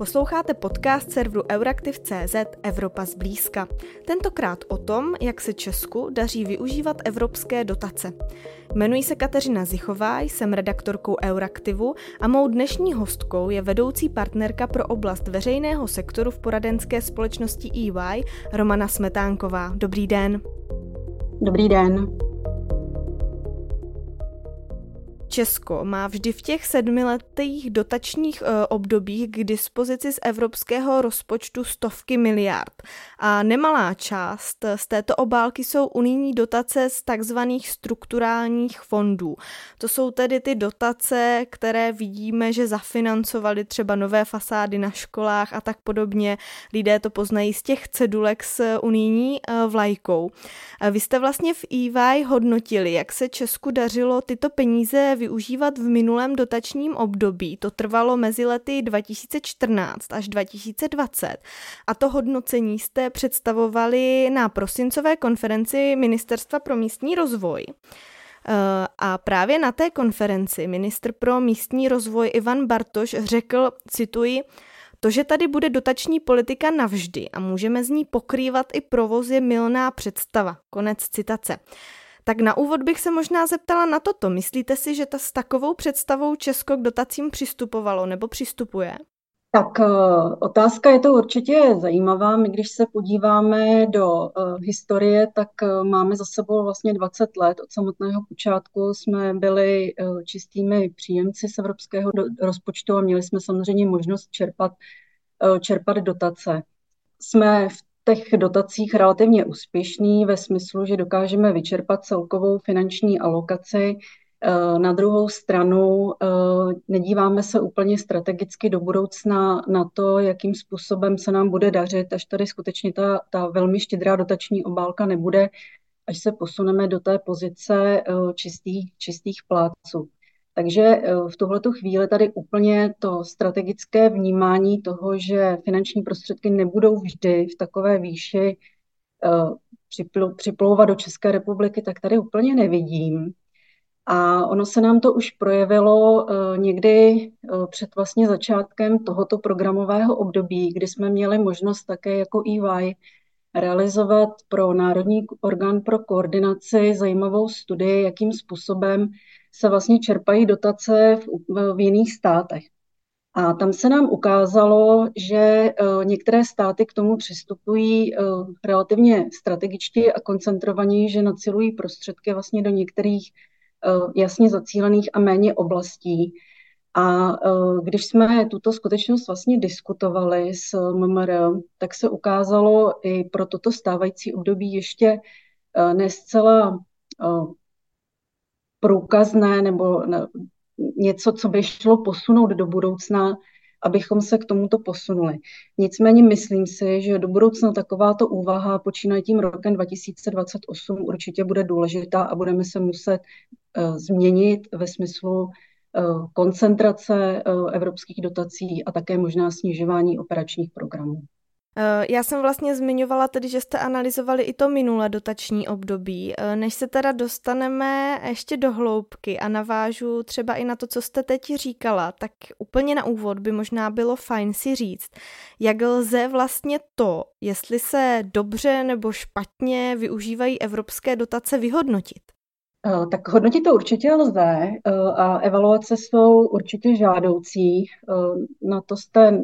Posloucháte podcast serveru Euraktiv.cz Evropa zblízka. Tentokrát o tom, jak se Česku daří využívat evropské dotace. Jmenuji se Kateřina Zichová, jsem redaktorkou Euraktivu a mou dnešní hostkou je vedoucí partnerka pro oblast veřejného sektoru v poradenské společnosti EY Romana Smetánková. Dobrý den. Dobrý den. Česko má vždy v těch sedmiletých dotačních e, obdobích k dispozici z evropského rozpočtu stovky miliard. A nemalá část z této obálky jsou unijní dotace z takzvaných strukturálních fondů. To jsou tedy ty dotace, které vidíme, že zafinancovaly třeba nové fasády na školách a tak podobně. Lidé to poznají z těch cedulek s unijní e, vlajkou. Vy jste vlastně v EY hodnotili, jak se Česku dařilo tyto peníze využívat v minulém dotačním období. To trvalo mezi lety 2014 až 2020. A to hodnocení jste představovali na prosincové konferenci Ministerstva pro místní rozvoj. Eh, a právě na té konferenci ministr pro místní rozvoj Ivan Bartoš řekl, cituji, to, že tady bude dotační politika navždy a můžeme z ní pokrývat i provoz je milná představa. Konec citace. Tak na úvod bych se možná zeptala na toto. Myslíte si, že ta s takovou představou Česko k dotacím přistupovalo nebo přistupuje? Tak eh, otázka je to určitě zajímavá. My když se podíváme do uh, historie, tak uh, máme za sebou vlastně 20 let. Od samotného počátku jsme byli čistými příjemci z evropského rozpočtu a měli jsme samozřejmě možnost čerpat, čerpat dotace. Jsme v těch dotacích relativně úspěšný ve smyslu, že dokážeme vyčerpat celkovou finanční alokaci. Eh, na druhou stranu eh, nedíváme se úplně strategicky do budoucna na to, jakým způsobem se nám bude dařit, až tady skutečně ta, ta velmi štědrá dotační obálka nebude, až se posuneme do té pozice eh, čistých, čistých pláců. Takže eh, v tuhletu chvíli tady úplně to strategické vnímání toho, že finanční prostředky nebudou vždy v takové výši eh, připlouvat do České republiky, tak tady úplně nevidím. A ono se nám to už projevilo eh, někdy před vlastně začátkem tohoto programového období, kdy jsme měli možnost také jako EY realizovat pro Národní orgán pro koordinaci zajímavou studii, jakým způsobem se vlastně čerpají dotace v, v jiných státech. A tam se nám ukázalo, že uh, některé státy k tomu přistupují uh, relativně strategičtě a koncentrovaně, že nacilují prostředky vlastně do některých uh, jasně zacílených a méně oblastí. A když jsme tuto skutečnost vlastně diskutovali s MMR, tak se ukázalo i pro toto stávající období ještě ne zcela průkazné nebo něco, co by šlo posunout do budoucna, abychom se k tomuto posunuli. Nicméně myslím si, že do budoucna takováto úvaha počínaje tím rokem 2028 určitě bude důležitá a budeme se muset změnit ve smyslu koncentrace uh, evropských dotací a také možná snižování operačních programů. Eh, já jsem vlastně zmiňovala tedy, že jste analyzovali i to minulé dotační období. Eh, než se teda dostaneme ještě do hloubky a navážu třeba i na to, co jste teď říkala, tak úplně na úvod by možná bylo fajn si říct, jak lze vlastně to, jestli se dobře nebo špatně využívají evropské dotace, vyhodnotit. Eh, tak hodnotit to určitě lze eh, a evaluace jsou určitě žádoucí. Eh, na to jste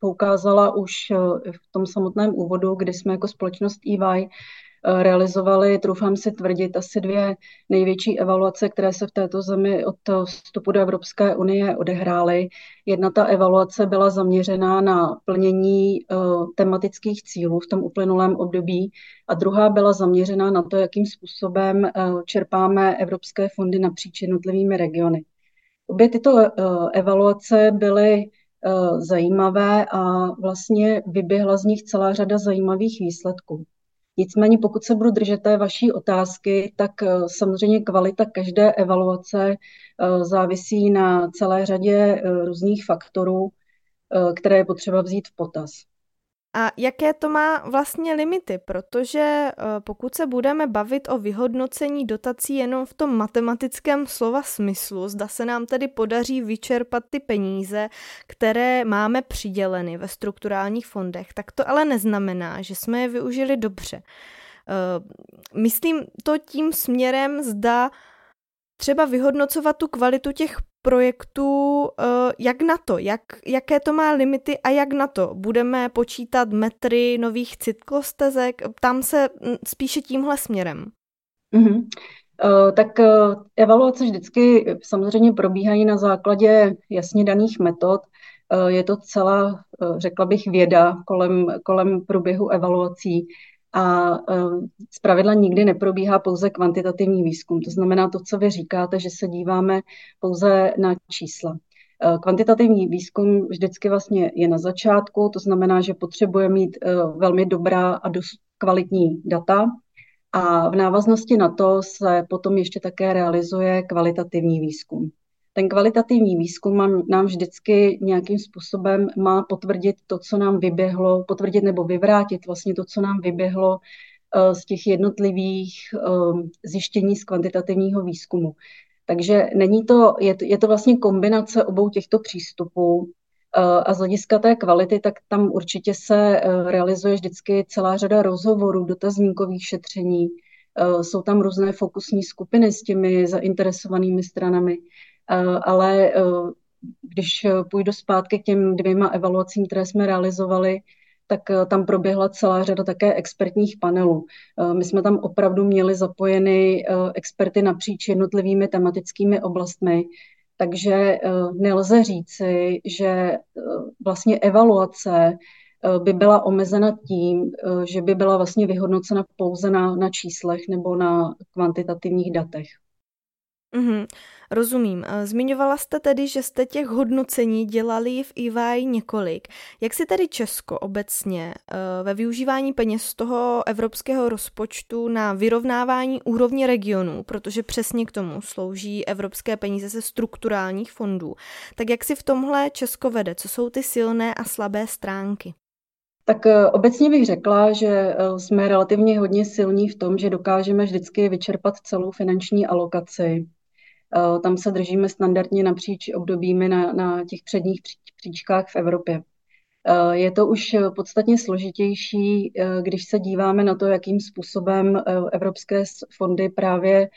poukázala už v tom samotném úvodu, kdy jsme jako společnost EY realizovali, troufám si tvrdit, asi dvě největší evaluace, které se v této zemi od vstupu do Evropské unie odehrály. Jedna ta evaluace byla zaměřená na plnění uh, tematických cílů v tom uplynulém období a druhá byla zaměřená na to, jakým způsobem čerpáme evropské fondy napříč jednotlivými regiony. Obě tyto evaluace byly zajímavé a vlastně vyběhla z nich celá řada zajímavých výsledků. Nicméně pokud se budu držet té vaší otázky, tak eh, samozřejmě kvalita každé evaluace eh, závisí na celé řadě eh, různých faktorů, které je potřeba vzít v potaz. A jaké to má vlastně limity? Protože eh, pokud se budeme bavit o vyhodnocení dotací jenom v tom matematickém slova smyslu, zda se nám tedy podaří vyčerpat ty peníze, které máme přiděleny ve strukturálních fondech, tak to ale neznamená, že jsme je využili dobře. Eh, myslím to tím směrem, zda třeba vyhodnocovat tu kvalitu těch projektů, eh, jak na to, jak, jaké to má limity a jak na to. Budeme počítat metry nových cyklostezek, tam se mm, spíše tímhle směrem. Mm-hmm. Tak evaluace vždycky samozřejmě probíhají na základě jasně daných metod. Je to celá, řekla bych, věda kolem, kolem průběhu evaluací a zpravidla nikdy neprobíhá pouze kvantitativní výzkum. To znamená to, co vy říkáte, že se díváme pouze na čísla. Kvantitativní výzkum vždycky vlastně je na začátku, to znamená, že potřebuje mít velmi dobrá a dost kvalitní data a v návaznosti na to se potom ještě také realizuje kvalitativní výzkum ten kvalitativní výzkum nám vždycky nějakým způsobem má potvrdit to, co nám vyběhlo, potvrdit nebo vyvrátit vlastně to, co nám vyběhlo eh, z těch jednotlivých eh, zjištění z kvantitativního výzkumu. Takže není to, je, to, je to vlastně kombinace obou těchto přístupů eh, a z hlediska té kvality, tak tam určitě se realizuje vždycky celá řada rozhovorů, dotazníkových šetření, jsou tam různé fokusní skupiny s těmi zainteresovanými stranami. Eh, ale eh, když půjdu zpátky k těm dvěma evaluacím, které jsme realizovali, tak eh, tam proběhla celá řada také expertních panelů. My jsme tam opravdu měli zapojeny experty napříč jednotlivými tematickými oblastmi, takže nelze říci, že vlastně evaluace by byla omezena tím, že by byla vlastně vyhodnocena pouze na, na číslech nebo na kvantitativních datech. Mm-hmm, rozumím. Zmiňovala jste tedy, že jste těch hodnocení dělali v EY několik. Jak si tedy Česko obecně eh, ve využívání peněz z toho evropského rozpočtu na vyrovnávání úrovně regionů, protože přesně k tomu slouží evropské peníze ze strukturálních fondů, tak jak si v tomhle Česko vede? Co jsou ty silné a slabé stránky? Tak eh, obecně bych řekla, že eh, jsme relativně hodně silní v tom, že dokážeme vždycky vyčerpat celou finanční alokaci Eh, tam se držíme standardně napříč obdobími na, na těch předních příčkách v Evropě. Eh, je to už podstatně složitější, eh, když se díváme na to, jakým způsobem evropské fondy právě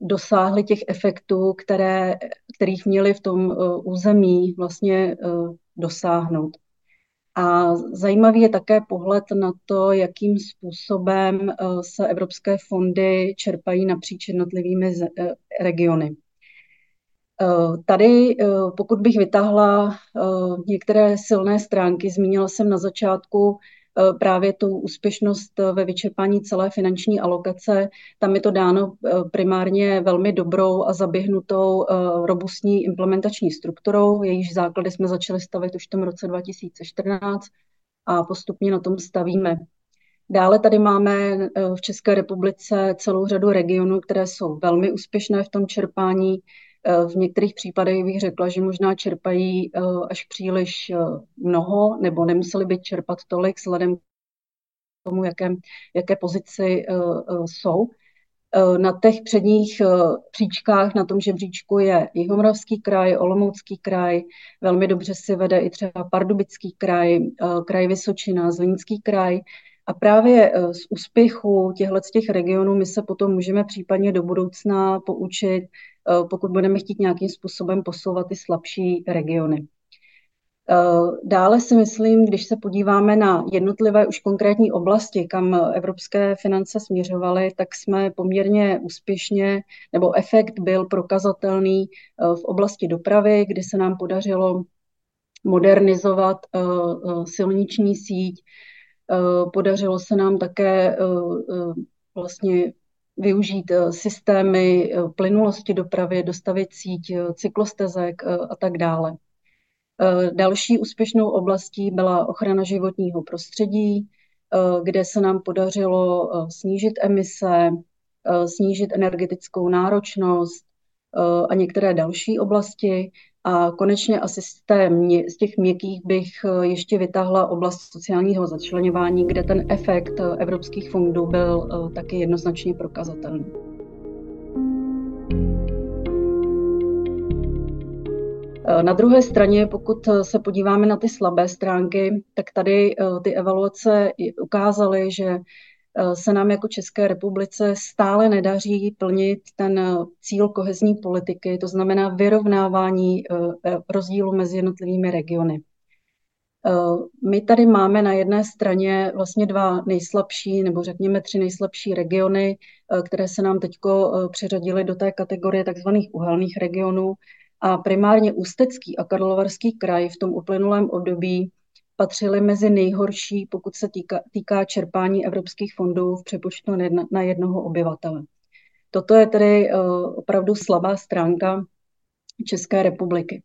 dosáhly těch efektů, které, kterých měly v tom území vlastně dosáhnout. A zajímavý je také pohled na to, jakým způsobem eh, se evropské fondy čerpají napříč jednotlivými eh, regiony. Eh, tady, pokud bych vytáhla některé silné stránky, zmínila jsem na začátku právě tu úspěšnost eh, ve vyčerpání celé finanční alokace. Tam je to dáno eh, primárně velmi dobrou a zaběhnutou robustní implementační strukturou. Jejíž základy jsme začali stavit už v tom roce 2014 a postupně na tom stavíme. Dále tady máme v České republice celou řadu regionů, které jsou velmi úspěšné v tom čerpání. Eh, v některých případech bych řekla, že možná čerpají eh, až příliš eh, mnoho, nebo nemuseli by čerpat tolik vzhledem k tomu, jaké, jaké pozici jsou. Na těch předních příčkách na tom žebříčku je Jihomoravský kraj, Olomoucký kraj, velmi dobře si vede i třeba Pardubický kraj, kraj Vysočina, Zlínský kraj. A právě z úspěchu těchto těch regionů my se potom můžeme případně do budoucna poučit, pokud budeme chtít nějakým způsobem posouvat ty slabší regiony. Eh, dále si myslím, když se podíváme na jednotlivé už konkrétní oblasti, kam evropské finance směřovaly, tak jsme poměrně úspěšně, nebo efekt byl prokazatelný eh, v oblasti dopravy, kdy se nám podařilo modernizovat silniční síť. Podařilo se nám také vlastně využít eh, systémy eh, plynulosti dopravy, dostavit síť eh, cyklostezek a tak dále. Další úspěšnou oblastí byla ochrana životního prostředí, kde se nám podařilo snížit emise, snížit energetickou náročnost a některé další oblasti. A konečně asi z, té, z těch měkkých bych ještě vytáhla oblast sociálního začlenování, kde ten efekt evropských fondů byl taky jednoznačně prokazatelný. Na druhé straně, pokud se podíváme na ty slabé stránky, tak tady eh, ty evaluace ukázaly, že eh, se nám jako České republice stále nedaří plnit ten eh, cíl kohezní politiky, to znamená vyrovnávání rozdílu mezi jednotlivými regiony. My tady máme na jedné straně vlastně dva nejslabší, nebo řekněme tři nejslabší regiony, které se nám teď přiřadily do té kategorie takzvaných uhelných regionů. A primárně Ústecký a Karlovarský kraj v tom uplynulém období patřily mezi nejhorší, pokud se týká, týká čerpání evropských fondů v přepočtu na jednoho obyvatele. Toto je tedy uh, opravdu slabá stránka České republiky.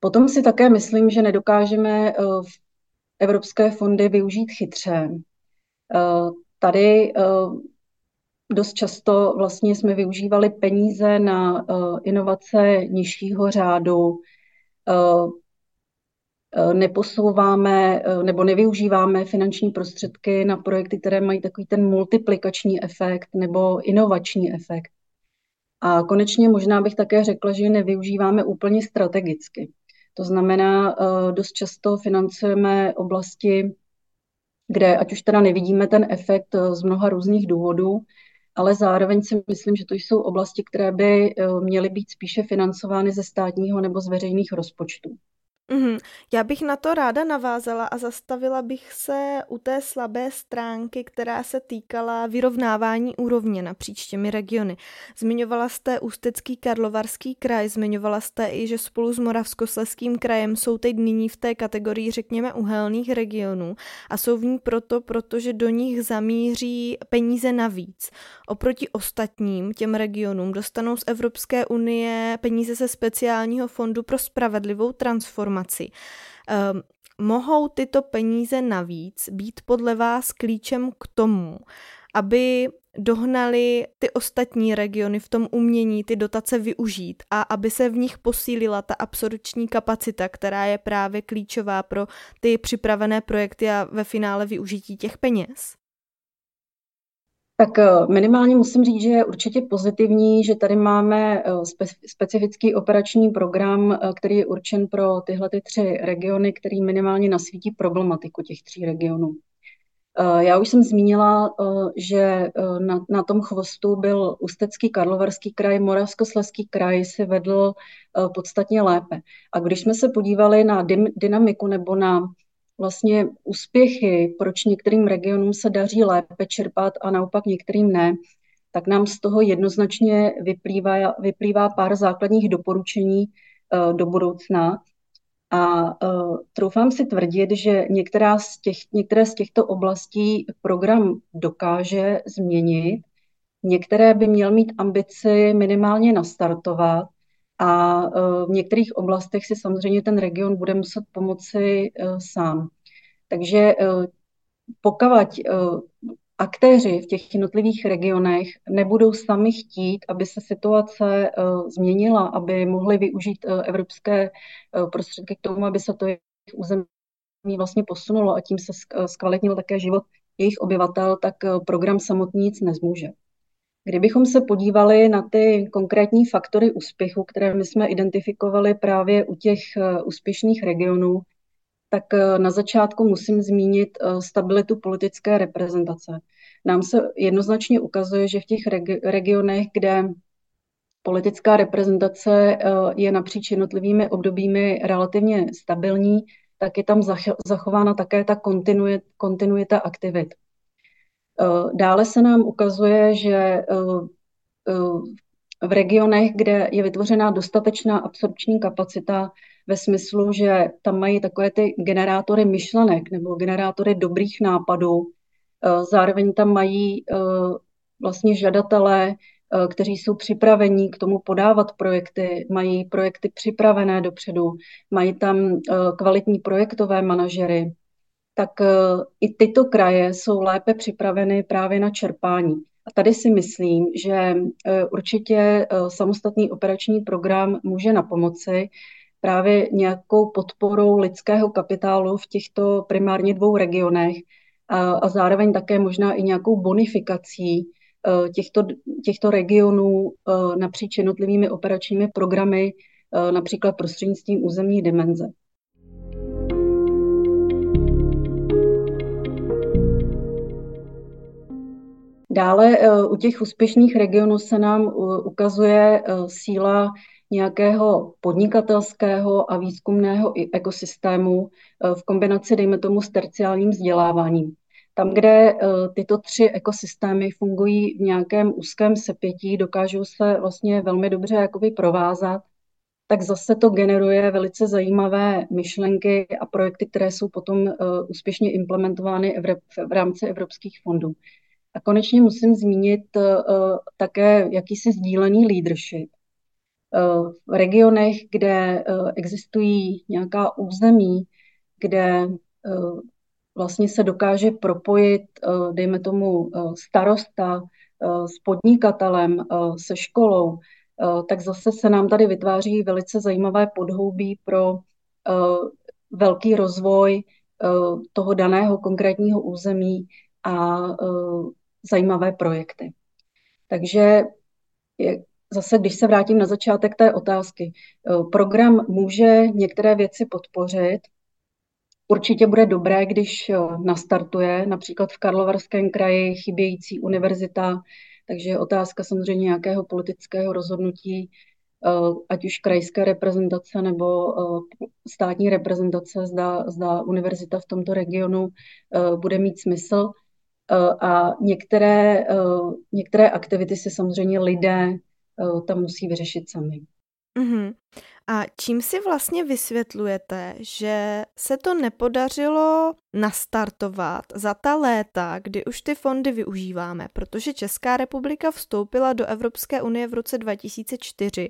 Potom si také myslím, že nedokážeme uh, evropské fondy využít chytře. Uh, tady dost často vlastně jsme využívali peníze na inovace nižšího řádu, neposouváme nebo nevyužíváme finanční prostředky na projekty, které mají takový ten multiplikační efekt nebo inovační efekt. A konečně možná bych také řekla, že nevyužíváme úplně strategicky. To znamená, dost často financujeme oblasti, kde ať už teda nevidíme ten efekt z mnoha různých důvodů, ale zároveň si myslím, že to jsou oblasti, které by eh, měly být spíše financovány ze státního nebo z veřejných rozpočtů. Mm-hmm. Já bych na to ráda navázala a zastavila bych se u té slabé stránky, která se týkala vyrovnávání úrovně napříč těmi regiony. Zmiňovala jste Ústecký Karlovarský kraj, zmiňovala jste i, že spolu s Moravskosleským krajem jsou teď nyní v té kategorii, řekněme, uhelných regionů a jsou v ní proto, protože do nich zamíří peníze navíc. Oproti ostatním těm regionům dostanou z Evropské unie peníze ze speciálního fondu pro spravedlivou transformaci informaci. Um, mohou tyto peníze navíc být podle vás klíčem k tomu, aby dohnali ty ostatní regiony v tom umění ty dotace využít a aby se v nich posílila ta absorpční kapacita, která je právě klíčová pro ty připravené projekty a ve finále využití těch peněz? Tak eh, minimálně musím říct, že je určitě pozitivní, že tady máme eh, spe- specifický operační program, eh, který je určen pro tyhle ty tři regiony, který minimálně nasvítí problematiku těch tří regionů. Já už jsem zmínila, že na, na tom chvostu byl Ústecký, Karlovarský kraj, Moravskoslezský kraj si vedl podstatně lépe. A když jsme se podívali na dynamiku nebo na vlastně úspěchy, proč některým regionům se daří lépe čerpat a naopak některým ne, tak nám z toho jednoznačně vyplývá, vyplývá pár základních doporučení uh, do budoucna. A uh, troufám si tvrdit, že některá z těch, některé z těchto oblastí program dokáže změnit, některé by měl mít ambici minimálně nastartovat a e, v některých oblastech si samozřejmě ten region bude muset pomoci e, sám. Takže e, pokud aktéři v těch jednotlivých regionech nebudou sami chtít, aby se situace změnila, aby mohli využít evropské prostředky k tomu, aby se to jejich území vlastně posunulo a tím se zkvalitnil také život jejich obyvatel, tak program samotný nic nezmůže. Kdybychom se podívali na ty konkrétní faktory úspěchu, které my jsme identifikovali právě u těch eh, úspěšných regionů, tak eh, na začátku musím zmínit eh, stabilitu politické reprezentace. Nám se jednoznačně ukazuje, že v těch regionech, kde politická reprezentace je napříč jednotlivými obdobími relativně stabilní, tak je tam zachována také ta kontinuita aktivit. Eh, dále se nám ukazuje, že eh, eh, v regionech, kde je vytvořená dostatečná absorpční kapacita, ve smyslu, že tam mají takové ty generátory myšlenek nebo generátory dobrých nápadů. Zároveň tam mají vlastně žadatelé, kteří jsou připraveni k tomu podávat projekty, mají projekty připravené dopředu, mají tam kvalitní projektové manažery, tak eh, i tyto kraje jsou lépe připraveny právě na čerpání. A tady si myslím, že eh, určitě eh, samostatný operační program může na pomoci právě nějakou podporou lidského kapitálu v těchto primárně dvou regionech a, a zároveň také možná i nějakou bonifikací těchto, těchto regionů napříč jednotlivými operačními programy, například prostřednictvím územní dimenze. Dále eh, u těch úspěšných regionů se nám eh, ukazuje eh, síla nějakého podnikatelského a výzkumného ekosystému v kombinaci, dejme tomu, s terciálním vzděláváním. Tam, kde tyto tři ekosystémy fungují v nějakém úzkém sepětí, dokážou se vlastně velmi dobře jakoby provázat, tak zase to generuje velice zajímavé myšlenky a projekty, které jsou potom úspěšně implementovány v rámci evropských fondů. A konečně musím zmínit uh, také jakýsi sdílený leadership. Uh, v regionech, kde existují nějaká území, kde vlastně se dokáže propojit, dejme tomu, starosta s podnikatelem, se školou, tak zase se nám tady vytváří velice zajímavé podhoubí pro velký rozvoj toho daného konkrétního území a zajímavé projekty. Takže je, zase, když se vrátím na začátek té otázky, eh, program může některé věci podpořit. Určitě bude dobré, když eh, nastartuje, například v Karlovarském kraji chybějící univerzita, takže je otázka samozřejmě nějakého politického rozhodnutí, eh, ať už krajské reprezentace nebo státní reprezentace, zda, zda univerzita v tomto regionu bude mít smysl. Eh, a některé, eh, některé aktivity si samozřejmě lidé eh, tam musí vyřešit sami. Mm-hmm. A čím si vlastně vysvětlujete, že se to nepodařilo nastartovat za ta léta, kdy už ty fondy využíváme? Protože Česká republika vstoupila do Evropské unie v roce 2004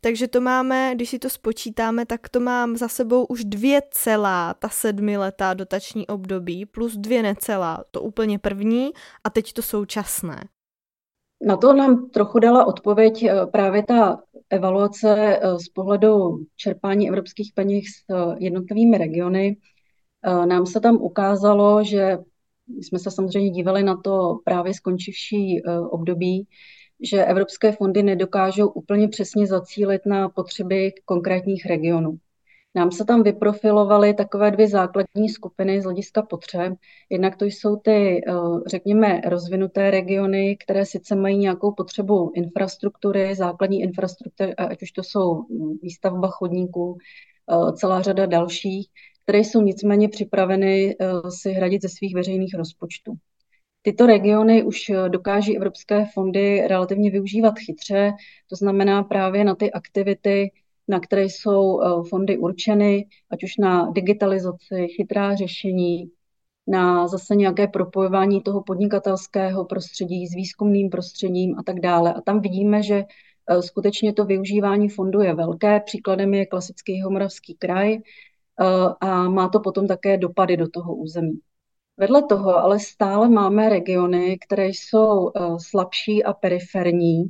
takže to máme, když si to spočítáme, tak to mám za sebou už dvě celá ta sedmiletá dotační období, plus dvě necelá, to úplně první a teď to současné. Na to nám trochu dala odpověď eh, právě ta evaluace eh, z pohledu čerpání evropských peněz s eh, jednotlivými regiony. Nám se tam ukázalo, že jsme se samozřejmě dívali na to právě skončivší období, že evropské fondy nedokážou úplně přesně zacílit na potřeby konkrétních regionů. Nám se tam vyprofilovaly takové dvě základní skupiny z hlediska potřeb. Jednak to jsou ty, eh, řekněme, rozvinuté regiony, které sice mají nějakou potřebu infrastruktury, základní infrastruktury, ať už to jsou výstavba chodníků, eh, celá řada dalších, které jsou nicméně připraveny eh, si hradit ze svých veřejných rozpočtů. Tyto regiony už eh, dokáží evropské fondy relativně využívat chytře, to znamená právě na ty aktivity, na které jsou eh, fondy určeny, ať už na digitalizaci, chytrá řešení, na zase nějaké propojování toho podnikatelského prostředí s výzkumným prostředím a tak dále. A tam vidíme, že eh, skutečně to využívání fondu je velké. Příkladem je klasický Jihomoravský kraj a má to potom také dopady do toho území. Vedle toho ale stále máme regiony, které jsou eh, slabší a periferní,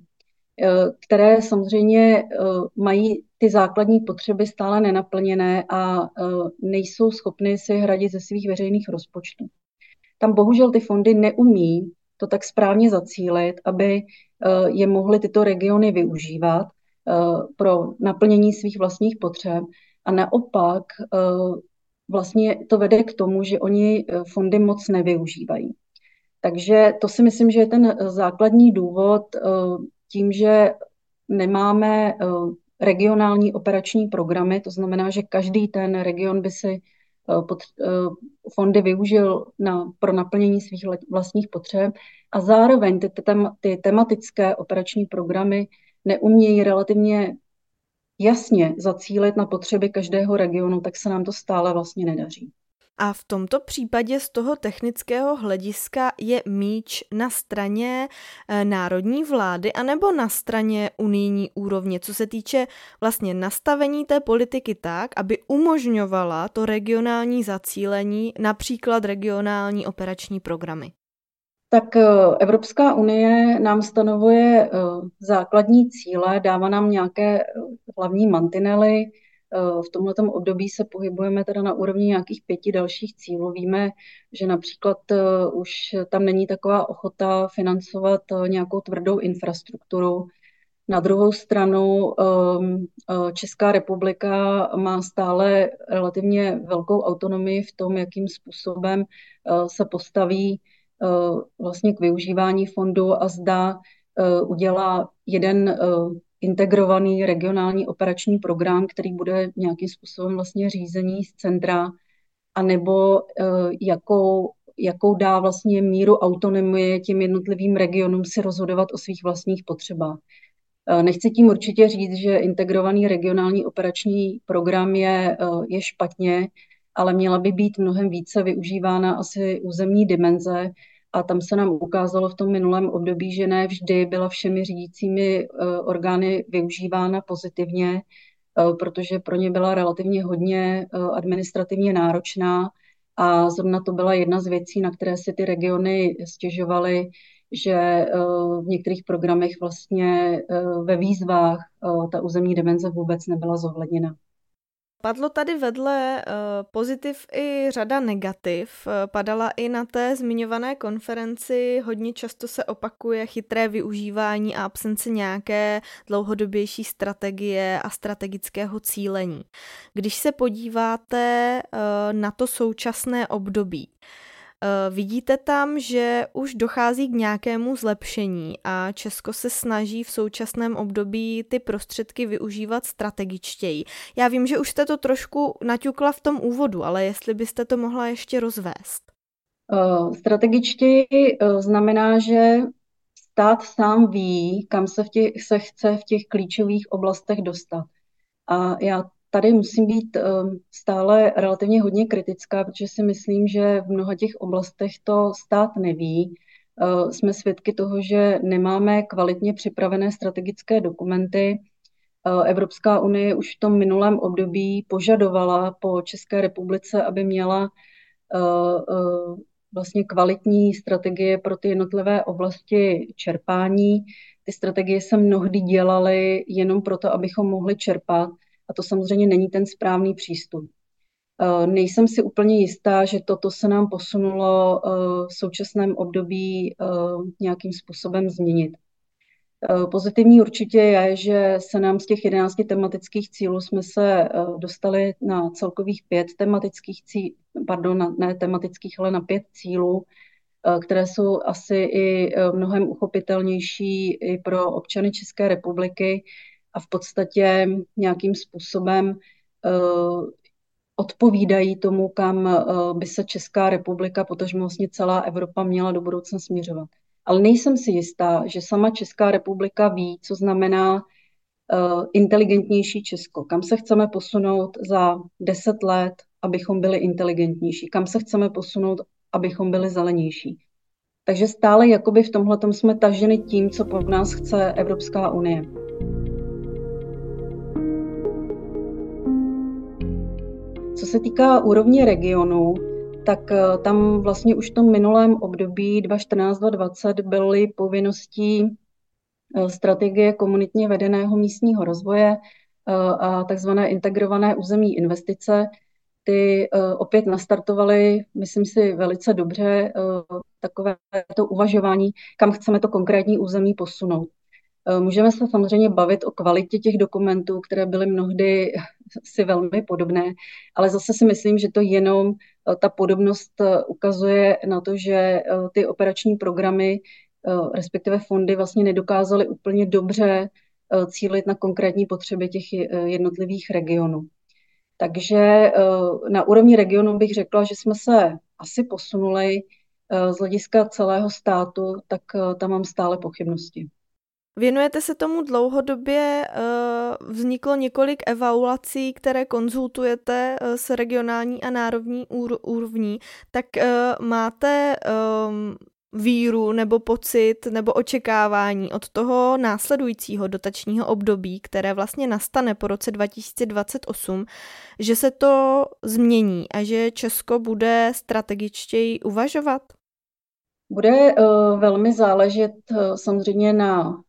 eh, které samozřejmě eh, mají ty základní potřeby stále nenaplněné a nejsou schopny si hradit ze svých veřejných rozpočtů. Tam bohužel ty fondy neumí to tak správně zacílit, aby je mohly tyto regiony využívat pro naplnění svých vlastních potřeb. A naopak vlastně to vede k tomu, že oni eh, fondy moc nevyužívají. Takže to si myslím, že je ten eh, základní důvod eh, tím, že nemáme regionální operační programy, to znamená, že každý ten region by si pod, fondy využil na, pro naplnění svých vlastních potřeb a zároveň ty, ty, ty tematické operační programy neumějí relativně jasně zacílit na potřeby každého regionu, tak se nám to stále vlastně nedaří. A v tomto případě z toho technického hlediska je míč na straně eh, národní vlády anebo na straně unijní úrovně, co se týče vlastně nastavení té politiky tak, aby umožňovala to regionální zacílení, například regionální operační programy. Tak eh, Evropská unie nám stanovuje eh, základní cíle, dává nám nějaké eh, hlavní mantinely, v tomto období se pohybujeme teda na úrovni nějakých pěti dalších cílů. Víme, že například už tam není taková ochota financovat nějakou tvrdou infrastrukturu, na druhou stranu ehm, eh, Česká republika má stále relativně velkou autonomii v tom, jakým způsobem se postaví vlastně k využívání fondu a zda udělá jeden integrovaný regionální operační program, který bude nějakým způsobem vlastně řízení z centra, anebo jakou, jakou dá vlastně míru autonomie těm jednotlivým regionům si rozhodovat o svých vlastních potřebách. Eh, nechci tím určitě říct, že integrovaný regionální operační program je, eh, je špatně, ale měla by být mnohem více využívána asi územní dimenze. A tam se nám ukázalo v tom minulém období, že ne vždy byla všemi řídícími eh, orgány využívána pozitivně, protože pro ně byla relativně hodně administrativně náročná. A zrovna to byla jedna z věcí, na které si ty regiony stěžovaly, že eh, v některých programech vlastně eh, ve výzvách eh, ta územní dimenze vůbec nebyla zohledněna. Padlo tady vedle uh, pozitiv i řada negativ. Uh, padala i na té zmiňované konferenci. Hodně často se opakuje chytré využívání a absence nějaké dlouhodobější strategie a strategického cílení. Když se podíváte uh, na to současné období, Eh, vidíte tam, že už dochází k nějakému zlepšení a Česko se snaží v současném období ty prostředky využívat strategičtěji. Já vím, že už jste to trošku naťukla v tom úvodu, ale jestli byste to mohla ještě rozvést. Uh, strategičtěji uh, znamená, že stát sám ví, kam se, v těch, se chce v těch klíčových oblastech dostat. A já tady musím být ehm, stále relativně hodně kritická, protože si myslím, že v mnoha těch oblastech to stát neví. Ehm, jsme svědky toho, že nemáme kvalitně připravené strategické dokumenty. Ehm, Evropská unie už v tom minulém období požadovala po České republice, aby měla vlastně kvalitní strategie pro ty jednotlivé oblasti čerpání. Ty strategie se mnohdy dělaly jenom proto, abychom mohli čerpat a to samozřejmě není ten správný přístup. Eh, nejsem si úplně jistá, že toto se nám posunulo eh, v současném období eh, nějakým způsobem změnit. Pozitivní určitě je, že se nám z těch 11 tematických cílů jsme se dostali na celkových pět tematických cílů, pardon, ne tematických, ale na pět cílů, které jsou asi i mnohem uchopitelnější i pro občany České republiky a v podstatě nějakým způsobem eh, odpovídají tomu, kam eh, by se Česká republika, potažmo vlastně celá Evropa měla do budoucna směřovat. Ale nejsem si jistá, že sama Česká republika ví, co znamená uh, inteligentnější Česko. Kam se chceme posunout za deset let, abychom byli inteligentnější. Kam se chceme posunout, abychom byli zelenější. Takže stále jakoby v tomhle jsme taženi tím, co po nás chce Evropská unie. Co se týká úrovně regionu, tak eh, tam vlastně už v tom minulém období 2014-2020 byly povinností eh, strategie komunitně vedeného místního rozvoje eh, a takzvané integrované územní investice. Ty opět nastartovaly, myslím si, velice dobře takové to uvažování, kam chceme to konkrétní území posunout. Můžeme se samozřejmě bavit o kvalitě těch dokumentů, které byly mnohdy si velmi podobné, ale zase si myslím, že to jenom eh, ta podobnost eh, ukazuje na to, že eh, ty operační programy, respektive fondy vlastně nedokázaly úplně dobře cílit na konkrétní potřeby těch jednotlivých regionů. Takže na úrovni regionu bych řekla, že jsme se asi posunuli z hlediska celého státu, tak tam mám stále pochybnosti. Věnujete se tomu dlouhodobě, eh, vzniklo několik evaluací, které konzultujete eh, s regionální a národní úrovní, tak eh, máte víru nebo pocit nebo očekávání od toho následujícího dotačního období, které vlastně nastane po roce 2028, že se to změní a že Česko bude strategičtěji uvažovat? Bude velmi záležet samozřejmě na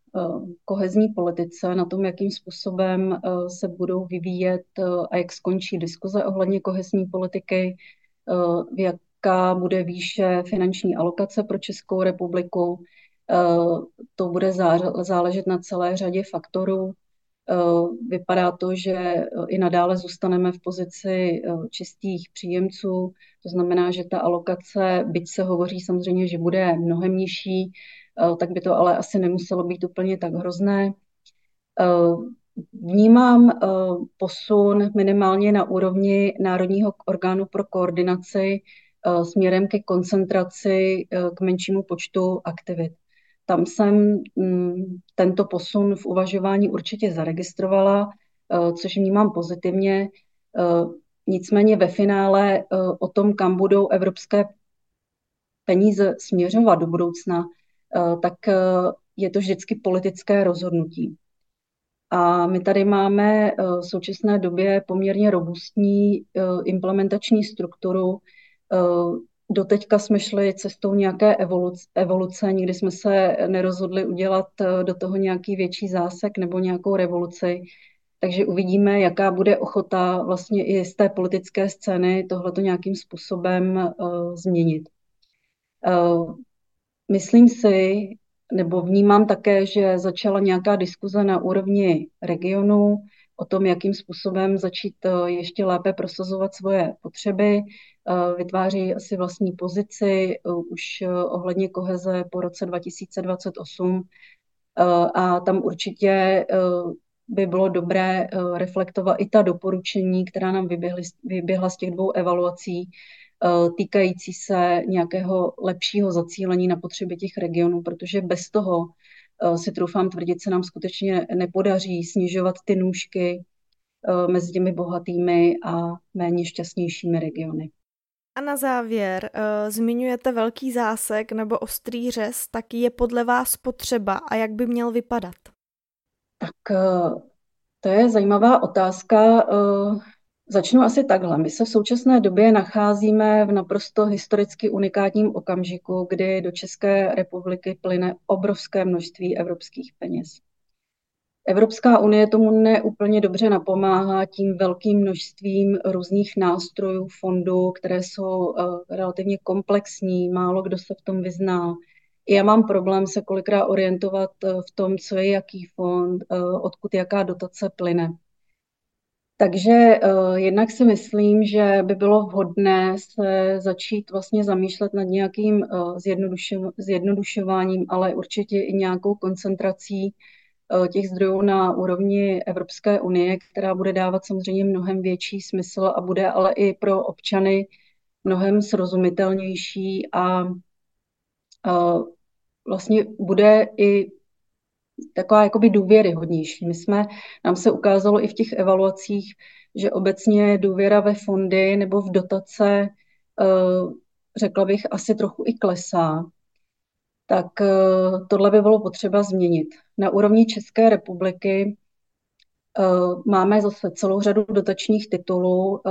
kohezní politice, na tom, jakým způsobem se budou vyvíjet a jak skončí diskuze ohledně kohezní politiky, v jaká bude výše finanční alokace pro Českou republiku. To bude záležet na celé řadě faktorů. Vypadá to, že i nadále zůstaneme v pozici čistých příjemců, to znamená, že ta alokace, byť se hovoří samozřejmě, že bude mnohem nižší, tak by to ale asi nemuselo být úplně tak hrozné. Vnímám posun minimálně na úrovni Národního orgánu pro koordinaci směrem ke koncentraci k menšímu počtu aktivit. Tam jsem mm, tento posun v uvažování určitě zaregistrovala, což vnímám pozitivně. Nicméně ve finále o tom, kam budou evropské peníze směřovat do budoucna, tak je to vždycky politické rozhodnutí. A my tady máme v současné době poměrně robustní implementační strukturu. Doteďka jsme šli cestou nějaké evoluce, evoluce, nikdy jsme se nerozhodli udělat do toho nějaký větší zásek nebo nějakou revoluci. Takže uvidíme, jaká bude ochota vlastně i z té politické scény tohleto nějakým způsobem uh, změnit. Uh, myslím si, nebo vnímám také, že začala nějaká diskuze na úrovni regionu o tom, jakým způsobem začít ještě lépe prosazovat svoje potřeby. Vytváří asi vlastní pozici už ohledně koheze po roce 2028 a tam určitě by bylo dobré eh, reflektovat i ta doporučení, která nám vyběhly, vyběhla z těch dvou evaluací, eh, týkající se nějakého lepšího zacílení na potřeby těch regionů, protože bez toho eh, si troufám tvrdit, se nám skutečně nepodaří snižovat ty nůžky mezi těmi bohatými a méně šťastnějšími regiony. A na závěr, zmiňujete velký zásek nebo ostrý řez, tak je podle vás potřeba a jak by měl vypadat? Tak eh, to je zajímavá otázka. Eh, začnu asi takhle. My se v současné době nacházíme v naprosto historicky unikátním okamžiku, kdy do České republiky plyne obrovské množství evropských peněz. Evropská unie tomu neúplně dobře napomáhá tím velkým množstvím různých nástrojů, fondů, které jsou eh, relativně komplexní, málo kdo se v tom vyzná já mám problém se kolikrát orientovat eh, v tom, co je jaký fond, eh, odkud jaká dotace plyne. Takže uh, jednak si myslím, že by bylo vhodné se začít vlastně zamýšlet nad nějakým uh, zjednodušo- zjednodušováním, ale určitě i nějakou koncentrací uh, těch zdrojů na úrovni Evropské unie, která bude dávat samozřejmě mnohem větší smysl a bude ale i pro občany mnohem srozumitelnější a vlastně bude i taková jakoby důvěryhodnější. My jsme, nám se ukázalo i v těch evaluacích, že obecně důvěra ve fondy nebo v dotace, eh, řekla bych, asi trochu i klesá. Tak eh, tohle by bylo potřeba změnit. Na úrovni České republiky eh, máme zase celou řadu dotačních titulů,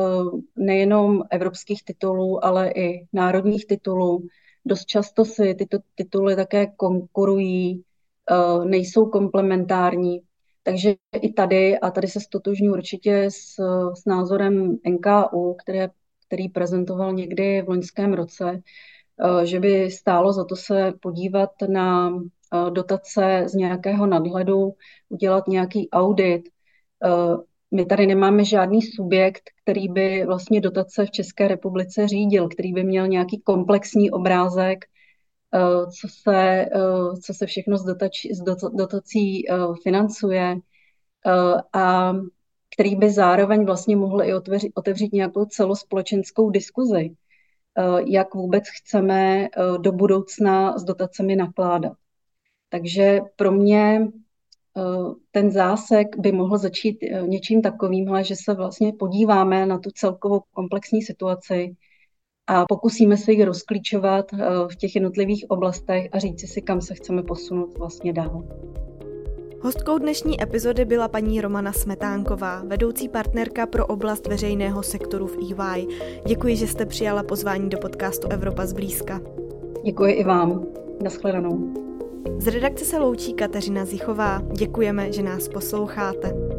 nejenom evropských titulů, ale i národních titulů, Dost často si tyto tituly také konkurují, nejsou komplementární. Takže i tady, a tady se stotožňuji určitě s, s názorem NKU, které, který prezentoval někdy v loňském roce, eh, že by stálo za to se podívat na eh, dotace z nějakého nadhledu, udělat nějaký audit, my tady nemáme žádný subjekt, který by vlastně dotace v České republice řídil, který by měl nějaký komplexní obrázek, eh, co se, eh, co se všechno z, dotač, z dotací eh, financuje a který by zároveň vlastně mohl i otevřít, otevřít nějakou celospolečenskou diskuzi, jak vůbec chceme do budoucna s dotacemi nakládat. Takže pro mě Eh, ten zásek by mohl začít eh, něčím takovým, že se vlastně podíváme na tu celkovou komplexní situaci a pokusíme se ji rozklíčovat eh, v těch jednotlivých oblastech a říct si, kam se chceme posunout vlastně dál. Hostkou dnešní epizody byla paní Romana Smetánková, vedoucí partnerka pro oblast veřejného sektoru v EY. Děkuji, že jste přijala pozvání do podcastu Evropa zblízka. Děkuji i vám. Naschledanou. Z redakce se loučí Kateřina Zichová. Děkujeme, že nás posloucháte.